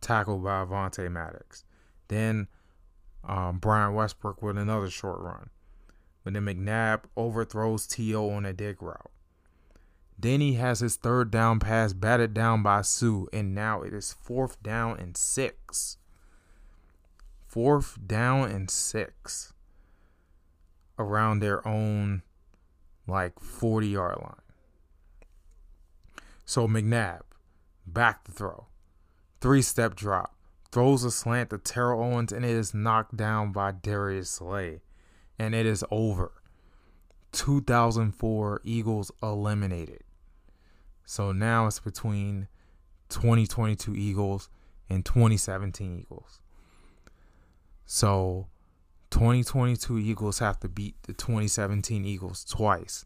tackled by Avonte Maddox. Then um, Brian Westbrook with another short run. But then McNabb overthrows T.O. on a dig route. Then he has his third down pass batted down by Suh, and now it is fourth down and six. Fourth down and six around their own like 40 yard line. So McNabb, back to throw. Three step drop. Throws a slant to Terrell Owens and it is knocked down by Darius Slay. And it is over. 2004 Eagles eliminated. So now it's between 2022 Eagles and 2017 Eagles. So 2022 Eagles have to beat the 2017 Eagles twice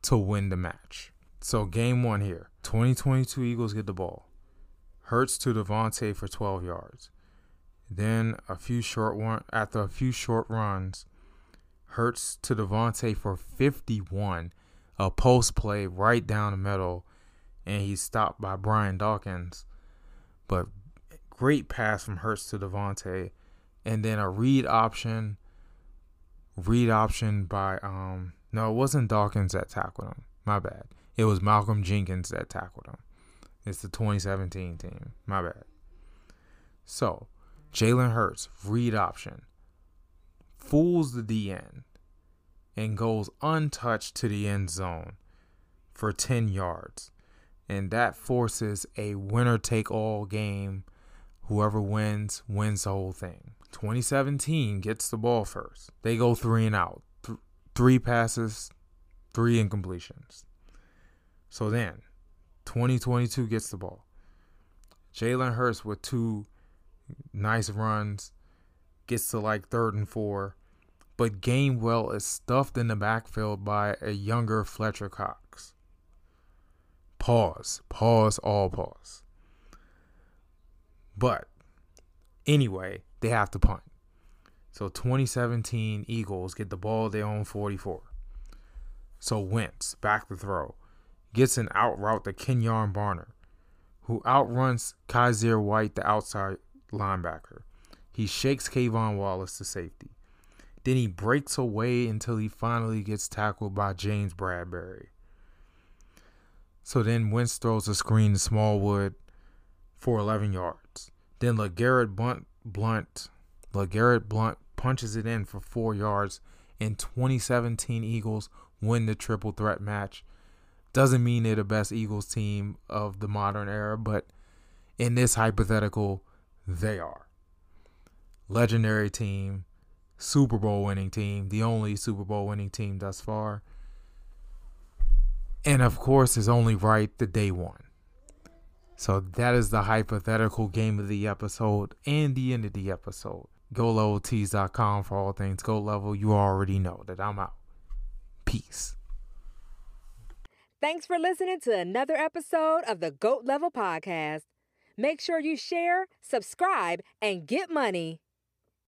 to win the match. So game one here. 2022 Eagles get the ball. Hurts to DeVonta for 12 yards. Then a few short one after a few short runs, Hurts to DeVonta for 51. A post play right down the middle, and he's stopped by Brian Dawkins. But great pass from Hurts to DeVonta, and then a read option read option by um no, it wasn't Dawkins that tackled him. My bad. It was Malcolm Jenkins that tackled him. It's the 2017 team. My bad. So, Jalen Hurts, read option, fools the DN and goes untouched to the end zone for 10 yards. And that forces a winner take all game. Whoever wins, wins the whole thing. 2017 gets the ball first. They go three and out. Th- three passes, three incompletions. So then, 2022 gets the ball. Jalen Hurts with two nice runs gets to like third and four. But Gainwell is stuffed in the backfield by a younger Fletcher Cox. Pause. Pause. All pause. But anyway, they have to punt. So 2017 Eagles get the ball they own 44. So Wentz back to throw gets an out route to Kenjon Barner, who outruns Kyzir White, the outside linebacker. He shakes K'Von Wallace to safety. Then he breaks away until he finally gets tackled by James Bradberry. So then Wentz throws a screen to Smallwood for 11 yards. Then LeGarrette Blunt Blunt, LeGarrette Blunt punches it in for four yards, and 2017 Eagles win the triple threat match. Doesn't mean they're the best Eagles team of the modern era, but in this hypothetical, they are. Legendary team, Super Bowl winning team, the only Super Bowl winning team thus far. And of course, it's only right the day one. So that is the hypothetical game of the episode and the end of the episode. GoLevelTees.com for all things GOAT Level. You already know that I'm out. Peace. Thanks for listening to another episode of the GOAT Level Podcast. Make sure you share, subscribe, and get money.